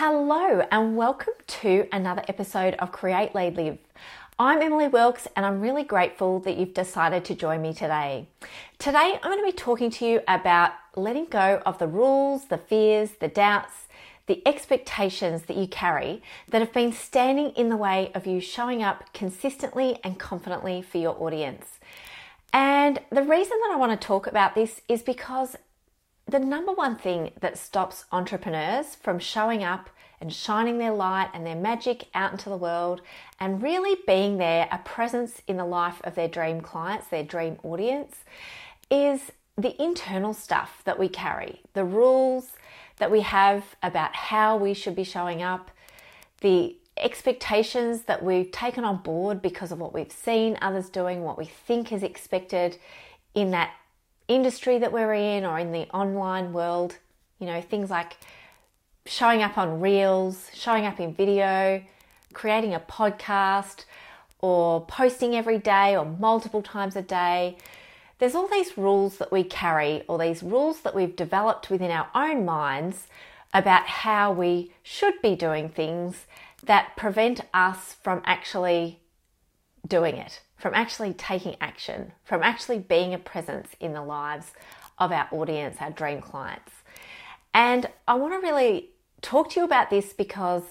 Hello, and welcome to another episode of Create, Lead, Live. I'm Emily Wilkes, and I'm really grateful that you've decided to join me today. Today, I'm going to be talking to you about letting go of the rules, the fears, the doubts, the expectations that you carry that have been standing in the way of you showing up consistently and confidently for your audience. And the reason that I want to talk about this is because the number one thing that stops entrepreneurs from showing up and shining their light and their magic out into the world and really being there, a presence in the life of their dream clients, their dream audience, is the internal stuff that we carry, the rules that we have about how we should be showing up, the expectations that we've taken on board because of what we've seen others doing, what we think is expected in that industry that we're in or in the online world. You know, things like showing up on reels, showing up in video, creating a podcast, or posting every day or multiple times a day. There's all these rules that we carry, or these rules that we've developed within our own minds about how we should be doing things that prevent us from actually doing it, from actually taking action, from actually being a presence in the lives of our audience, our dream clients. And I want to really talk to you about this because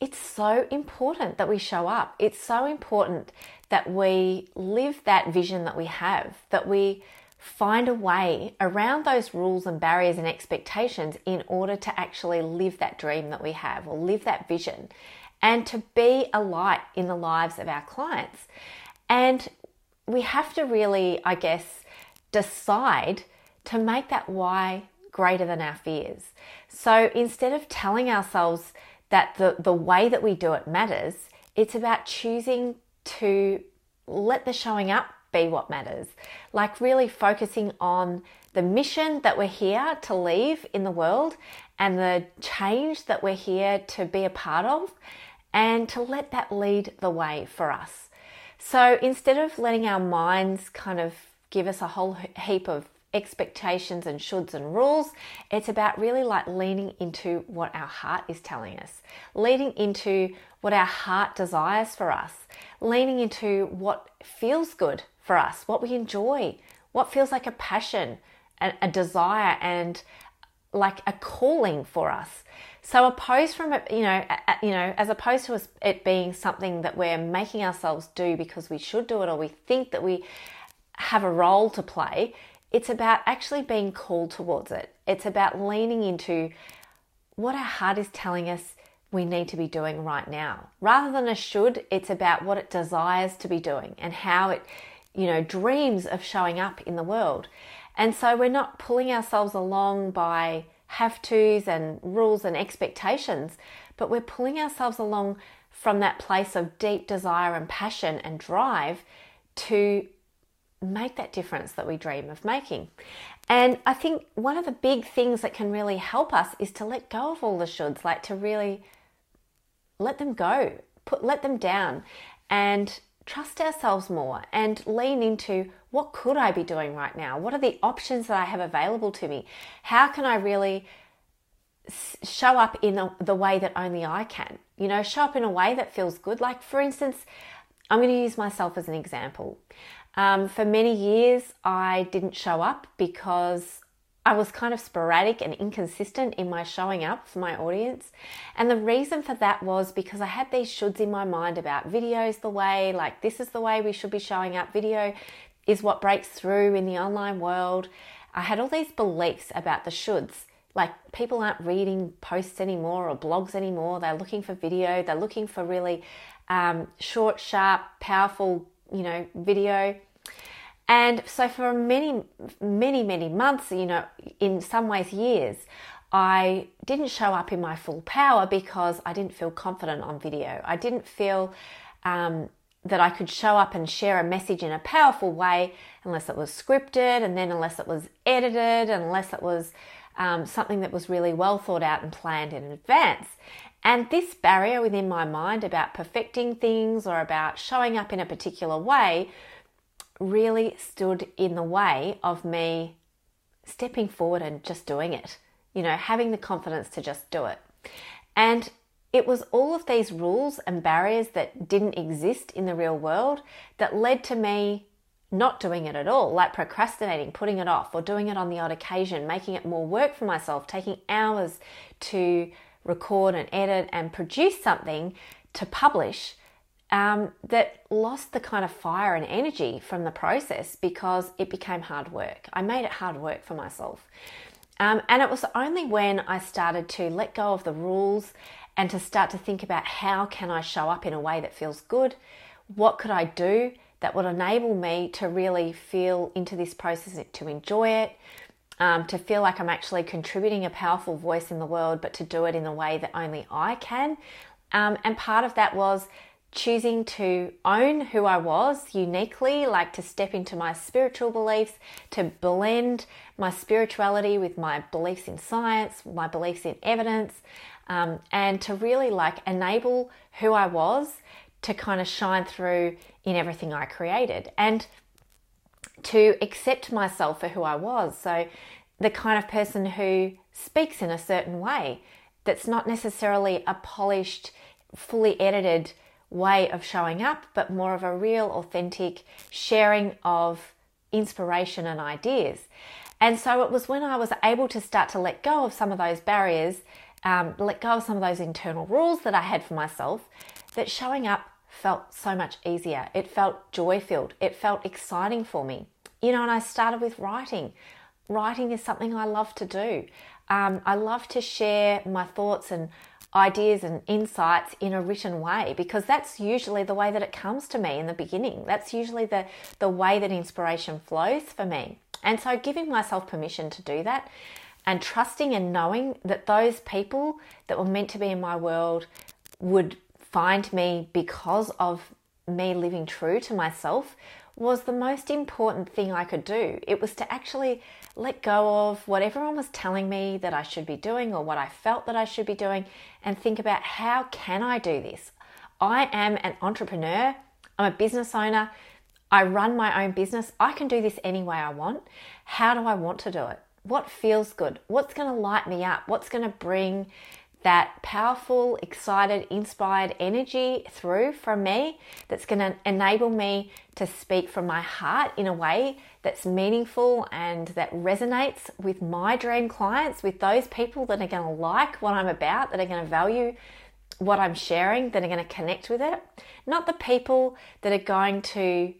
it's so important that we show up. It's so important that we live that vision that we have, that we find a way around those rules and barriers and expectations in order to actually live that dream that we have or live that vision and to be a light in the lives of our clients. And we have to really, I guess, decide to make that why greater than our fears. So instead of telling ourselves that the, the way that we do it matters, it's about choosing to let the showing up be what matters. Like really focusing on the mission that we're here to leave in the world and the change that we're here to be a part of and to let that lead the way for us. So instead of letting our minds kind of give us a whole heap of expectations and shoulds and rules. It's about really like leaning into what our heart is telling us, leaning into what our heart desires for us, leaning into what feels good for us, what we enjoy, what feels like a passion, a, desire, and like a calling for us. So opposed from it, you know, you know, as opposed to it being something that we're making ourselves do because we should do it or we think that we have a role to play, it's about actually being called towards it. It's about leaning into what our heart is telling us we need to be doing right now. Rather than a should, it's about what it desires to be doing and how it, you know, dreams of showing up in the world. And so we're not pulling ourselves along by have tos and rules and expectations, but we're pulling ourselves along from that place of deep desire and passion and drive to make that difference that we dream of making. And I think one of the big things that can really help us is to let go of all the shoulds, like to really let them go, put let them down and trust ourselves more and lean into what could I be doing right now? What are the options that I have available to me? How can I really show up in the, the way that only I can? You know, show up in a way that feels good. Like, for instance, I'm going to use myself as an example. Um, for many years, I didn't show up because I was kind of sporadic and inconsistent in my showing up for my audience. And the reason for that was because I had these shoulds in my mind about videos the way, like, this is the way we should be showing up. Video is what breaks through in the online world. I had all these beliefs about the shoulds. Like, people aren't reading posts anymore or blogs anymore. They're looking for video, they're looking for really um, short, sharp, powerful, you know, video. And so for many, many, many months, you know, in some ways years, I didn't show up in my full power because I didn't feel confident on video. I didn't feel um, that I could show up and share a message in a powerful way unless it was scripted and then unless it was edited, unless it was um, something that was really well thought out and planned in advance. And this barrier within my mind about perfecting things or about showing up in a particular way really stood in the way of me stepping forward and just doing it, you know, having the confidence to just do it. And it was all of these rules and barriers that didn't exist in the real world that led to me not doing it at all, like procrastinating, putting it off, or doing it on the odd occasion, making it more work for myself, taking hours to record and edit and produce something to publish um, that lost the kind of fire and energy from the process because it became hard work. I made it hard work for myself. Um, and it was only when I started to let go of the rules and to start to think about how can I show up in a way that feels good? What could I do that would enable me to really feel into this process, to enjoy it, um, to feel like I'm actually contributing a powerful voice in the world, but to do it in a way that only I can. Um, and part of that was choosing to own who I was uniquely, like to step into my spiritual beliefs, to blend my spirituality with my beliefs in science, my beliefs in evidence, um, and to really like enable who I was to kind of shine through in everything I created and to accept myself for who I was. So, the kind of person who speaks in a certain way that's not necessarily a polished, fully edited, way of showing up, but more of a real, authentic sharing of inspiration and ideas. And so it was when I was able to start to let go of some of those barriers, um, let go of some of those internal rules that I had for myself, that showing up felt so much easier. It felt joy filled. It felt exciting for me. You know, and I started with writing. Writing is something I love to do. Um, I love to share my thoughts and ideas and insights in a written way because that's usually the way that it comes to me in the beginning. That's usually the, the way that inspiration flows for me. And so giving myself permission to do that and trusting and knowing that those people that were meant to be in my world would find me because of me living true to myself was the most important thing I could do. It was to actually let go of what everyone was telling me that I should be doing or what I felt that I should be doing and think about how can I do this? I am an entrepreneur, I'm a business owner, I run my own business. I can do this any way I want. How do I want to do it? What feels good? What's going to light me up? What's going to bring that powerful, excited, inspired energy through from me that's going to enable me to speak from my heart in a way that's meaningful and that resonates with my dream clients, with those people that are going to like what I'm about, that are going to value what I'm sharing, that are going to connect with it. Not the people that are going to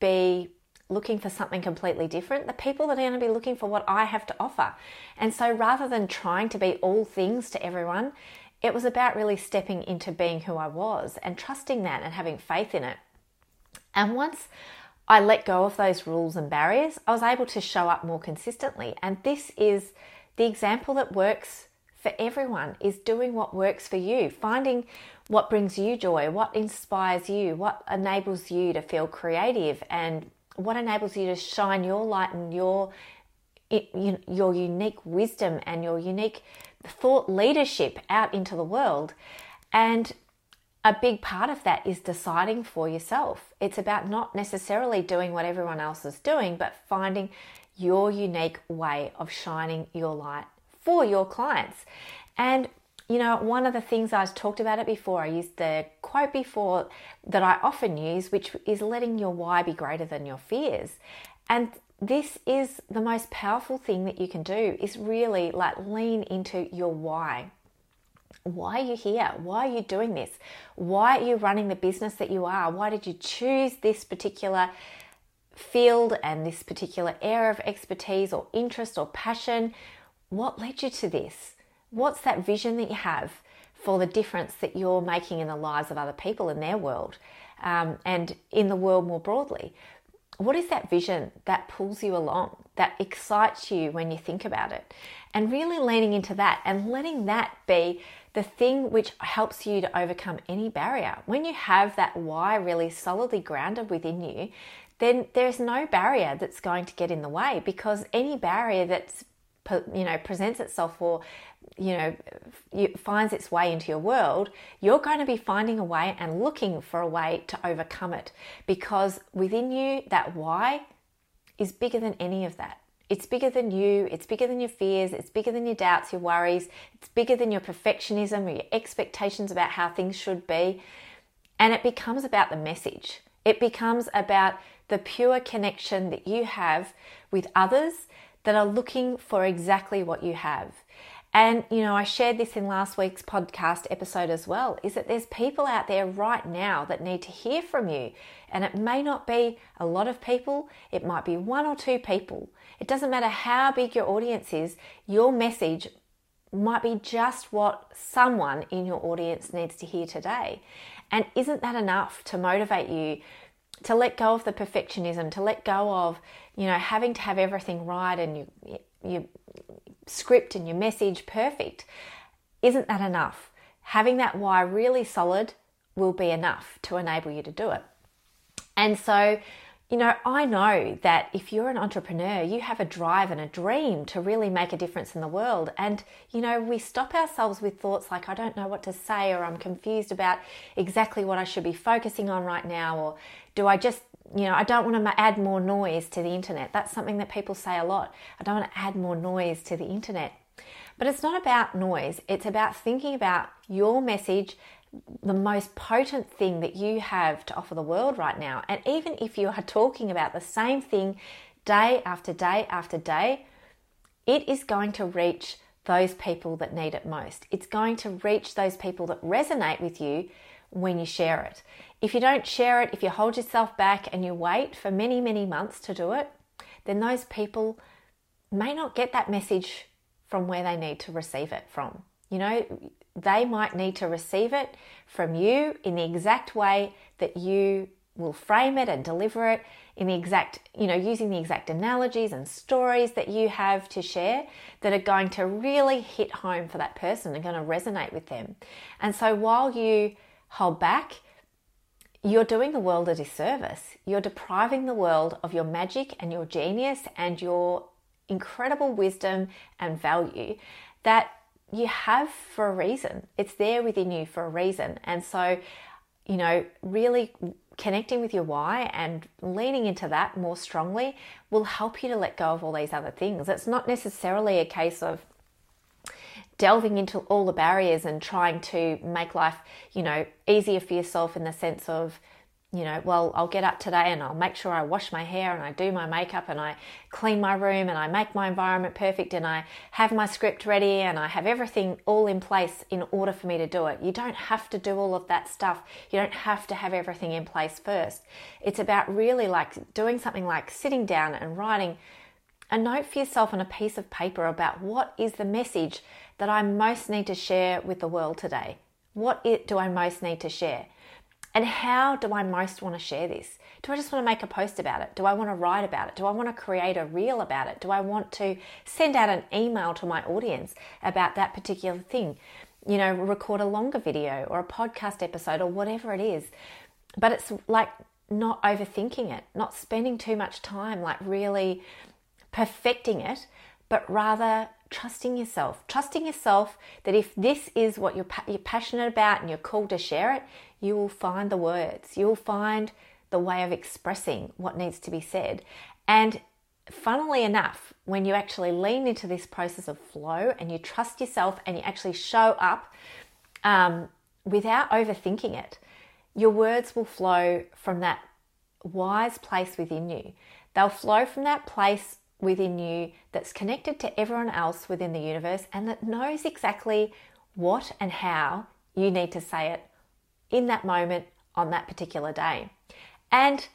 be looking for something completely different, the people that are going to be looking for what I have to offer. And so rather than trying to be all things to everyone, it was about really stepping into being who I was and trusting that and having faith in it. And once I let go of those rules and barriers, I was able to show up more consistently. And this is the example that works for everyone is doing what works for you, finding what brings you joy, what inspires you, what enables you to feel creative and what enables you to shine your light and your your unique wisdom and your unique thought leadership out into the world and a big part of that is deciding for yourself. It's about not necessarily doing what everyone else is doing, but finding your unique way of shining your light for your clients. And you know, one of the things I've talked about it before, I used the quote before that I often use, which is letting your why be greater than your fears. And this is the most powerful thing that you can do is really like lean into your why. Why are you here? Why are you doing this? Why are you running the business that you are? Why did you choose this particular field and this particular area of expertise or interest or passion? What led you to this? What's that vision that you have for the difference that you're making in the lives of other people in their world um, and in the world more broadly? what is that vision that pulls you along, that excites you when you think about it? And really leaning into that and letting that be the thing which helps you to overcome any barrier. When you have that why really solidly grounded within you, then there's no barrier that's going to get in the way because any barrier that's you know presents itself or you know finds its way into your world you're going to be finding a way and looking for a way to overcome it because within you that why is bigger than any of that. It's bigger than you it's bigger than your fears it's bigger than your doubts your worries it's bigger than your perfectionism or your expectations about how things should be. And it becomes about the message. It becomes about the pure connection that you have with others that are looking for exactly what you have. And, you know, I shared this in last week's podcast episode as well is that there's people out there right now that need to hear from you. And it may not be a lot of people, it might be one or two people. It doesn't matter how big your audience is, your message might be just what someone in your audience needs to hear today. And isn't that enough to motivate you to let go of the perfectionism, to let go of, you know, having to have everything right and you, your script and your message perfect. Isn't that enough? Having that why really solid will be enough to enable you to do it. And so you know, I know that if you're an entrepreneur, you have a drive and a dream to really make a difference in the world. And, you know, we stop ourselves with thoughts like, I don't know what to say, or I'm confused about exactly what I should be focusing on right now, or do I just, you know, I don't want to add more noise to the internet. That's something that people say a lot. I don't want to add more noise to the internet. But it's not about noise, it's about thinking about your message the most potent thing that you have to offer the world right now. And even if you are talking about the same thing day after day after day, it is going to reach those people that need it most. It's going to reach those people that resonate with you when you share it. If you don't share it, if you hold yourself back and you wait for many, many months to do it, then those people may not get that message from where they need to receive it from. You know, they might need to receive it from you in the exact way that you will frame it and deliver it in the exact, you know, using the exact analogies and stories that you have to share that are going to really hit home for that person and going to resonate with them. And so while you hold back, you're doing the world a disservice. You're depriving the world of your magic and your genius and your incredible wisdom and value that you have for a reason. It's there within you for a reason. And so, you know, really connecting with your why and leaning into that more strongly will help you to let go of all these other things. It's not necessarily a case of delving into all the barriers and trying to make life, you know, easier for yourself in the sense of you know, well, I'll get up today and I'll make sure I wash my hair and I do my makeup and I clean my room and I make my environment perfect and I have my script ready and I have everything all in place in order for me to do it. You don't have to do all of that stuff. You don't have to have everything in place first. It's about really like doing something like sitting down and writing a note for yourself on a piece of paper about what is the message that I most need to share with the world today. What it do I most need to share? And how do I most want to share this? Do I just want to make a post about it? Do I want to write about it? Do I want to create a reel about it? Do I want to send out an email to my audience about that particular thing? You know, record a longer video or a podcast episode or whatever it is. But it's like not overthinking it, not spending too much time like really perfecting it, but rather trusting yourself. Trusting yourself that if this is what you're, you're passionate about and you're called to share it, you will find the words, you'll find the way of expressing what needs to be said. And funnily enough, when you actually lean into this process of flow and you trust yourself and you actually show up um, without overthinking it, your words will flow from that wise place within you They'll flow from that place within you that's connected to everyone else within the universe and that knows exactly what and how you need to say it in that moment on that particular day. And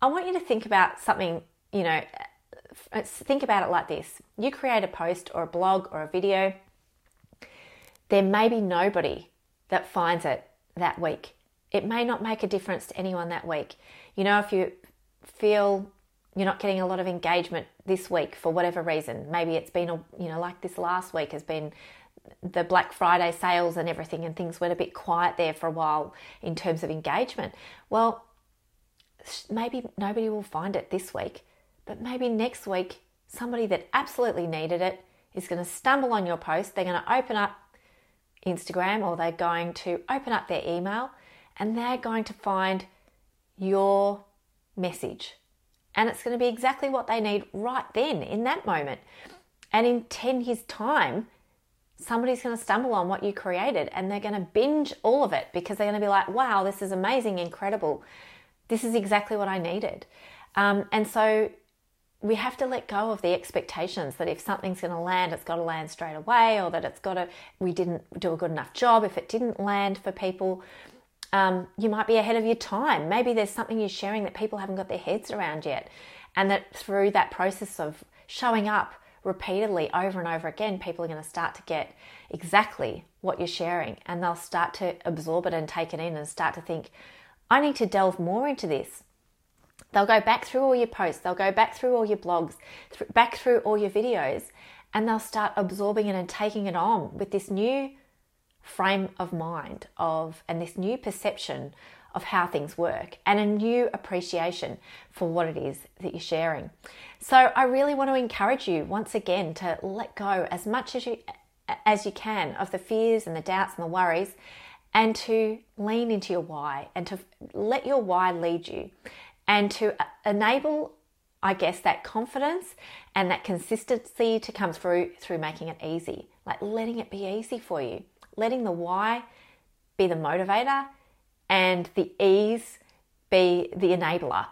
I want you to think about something, you know, uh, think about it like this you create a post or a blog or a video, there may be nobody that finds it that week. It may not make a difference to anyone that week. You know, if you feel you're not getting a lot of engagement this week for whatever reason, maybe it's been, a, you know, like this last week has been the Black Friday sales and everything, and things went a bit quiet there for a while in terms of engagement. Well, maybe nobody will find it this week, but maybe next week, somebody that absolutely needed it is going to stumble on your post. They're going to open up Instagram or they're going to open up their email and they're going to find your message. And it's going to be exactly what they need right then in that moment. And in 10 years' time, somebody's going to stumble on what you created and they're going to binge all of it because they're going to be like, wow, this is amazing, incredible. This is exactly what I needed. Um, and so we have to let go of the expectations that if something's going to land, it's got to land straight away, or that it's got to, we didn't do a good enough job. If it didn't land for people, um, you might be ahead of your time. Maybe there's something you're sharing that people haven't got their heads around yet. And that through that process of showing up repeatedly over and over again, people are going to start to get exactly what you're sharing and they'll start to absorb it and take it in and start to think, I need to delve more into this. They'll go back through all your posts, they'll go back through all your blogs, th- back through all your videos, and they'll start absorbing it and taking it on with this new frame of mind of and this new perception of how things work and a new appreciation for what it is that you're sharing. So I really want to encourage you once again to let go as much as you as you can of the fears and the doubts and the worries and to lean into your why and to let your why lead you and to uh, enable I guess that confidence and that consistency to come through through making it easy, like letting it be easy for you, letting the why be the motivator and the ease be the enabler.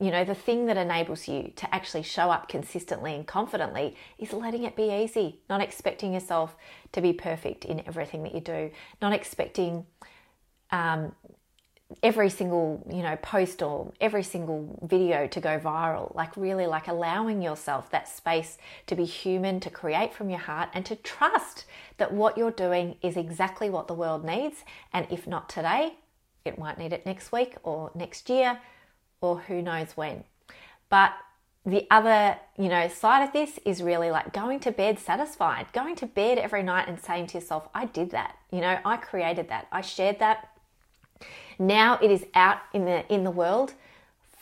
You know, the thing that enables you to actually show up consistently and confidently is letting it be easy, not expecting yourself to be perfect in everything that you do, not expecting um, every single you know post or every single video to go viral like really like allowing yourself that space to be human to create from your heart and to trust that what you're doing is exactly what the world needs and if not today it might need it next week or next year or who knows when but the other you know side of this is really like going to bed satisfied going to bed every night and saying to yourself i did that you know i created that i shared that now it is out in the in the world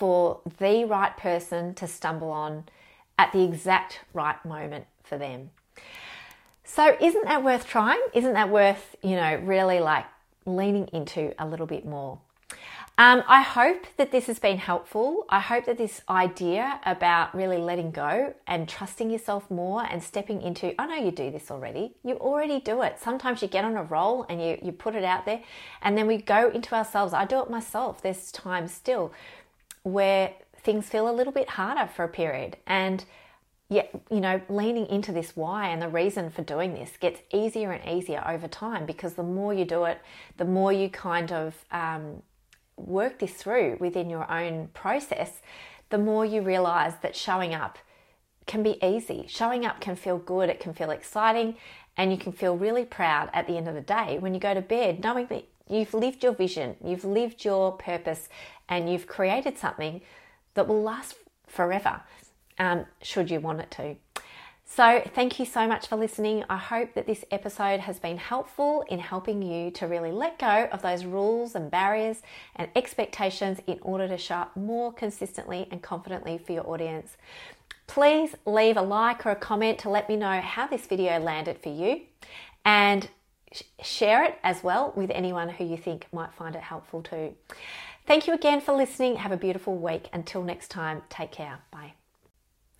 for the right person to stumble on at the exact right moment for them. So isn't that worth trying? Isn't that worth, you know, really like leaning into a little bit more? Um, I hope that this has been helpful. I hope that this idea about really letting go and trusting yourself more and stepping into, I know you do this already. You already do it. Sometimes you get on a roll and you, you put it out there, and then we go into ourselves. I do it myself. There's times still where things feel a little bit harder for a period. And yet, you know, leaning into this why and the reason for doing this gets easier and easier over time because the more you do it, the more you kind of, um, work this through within your own process, the more you realize that showing up can be easy. Showing up can feel good, it can feel exciting, and you can feel really proud at the end of the day when you go to bed, knowing that you've lived your vision, you've lived your purpose, and you've created something that will last forever, um, should you want it to. So, thank you so much for listening. I hope that this episode has been helpful in helping you to really let go of those rules and barriers and expectations in order to show up more consistently and confidently for your audience. Please leave a like or a comment to let me know how this video landed for you and share it as well with anyone who you think might find it helpful too. Thank you again for listening. Have a beautiful week. Until next time, take care. Bye.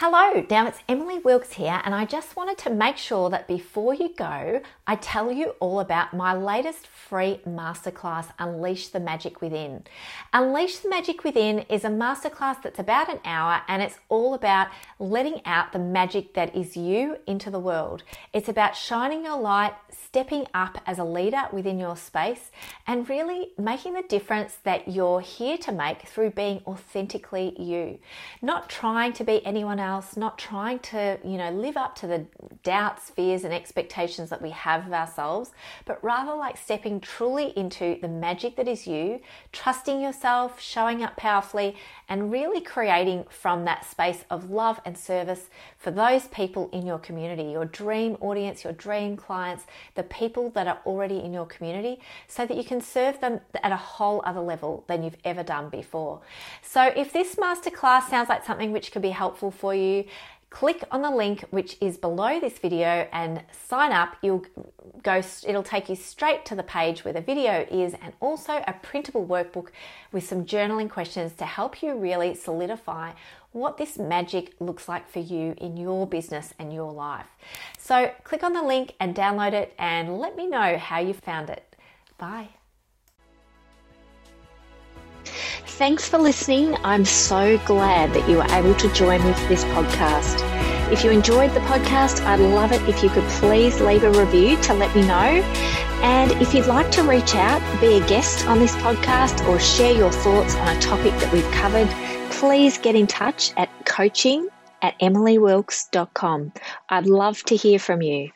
Hello, now it's Emily Wilkes here, and I just wanted to make sure that before you go, I tell you all about my latest free masterclass, Unleash the Magic Within. Unleash the Magic Within is a masterclass that's about an hour and it's all about letting out the magic that is you into the world. It's about shining your light, stepping up as a leader within your space, and really making the difference that you're here to make through being authentically you. Not trying to be anyone else, not trying to, you know, live up to the doubts, fears, and expectations that we have of ourselves, but rather like stepping truly into the magic that is you, trusting yourself, showing up powerfully, and really creating from that space of love and service for those people in your community, your dream audience, your dream clients, the people that are already in your community, so that you can serve them at a whole other level than you've ever done before. So, if this masterclass sounds like something which could be helpful for you, click on the link which is below this video and sign up. You'll go it'll take you straight to the page where the video is and also a printable workbook with some journaling questions to help you really solidify what this magic looks like for you in your business and your life. So click on the link and download it and let me know how you found it. Bye Thanks for listening. I'm so glad that you were able to join me for this podcast. If you enjoyed the podcast, I'd love it if you could please leave a review to let me know. And if you'd like to reach out, be a guest on this podcast, or share your thoughts on a topic that we've covered, please get in touch at coaching at emilywilkes.com. I'd love to hear from you.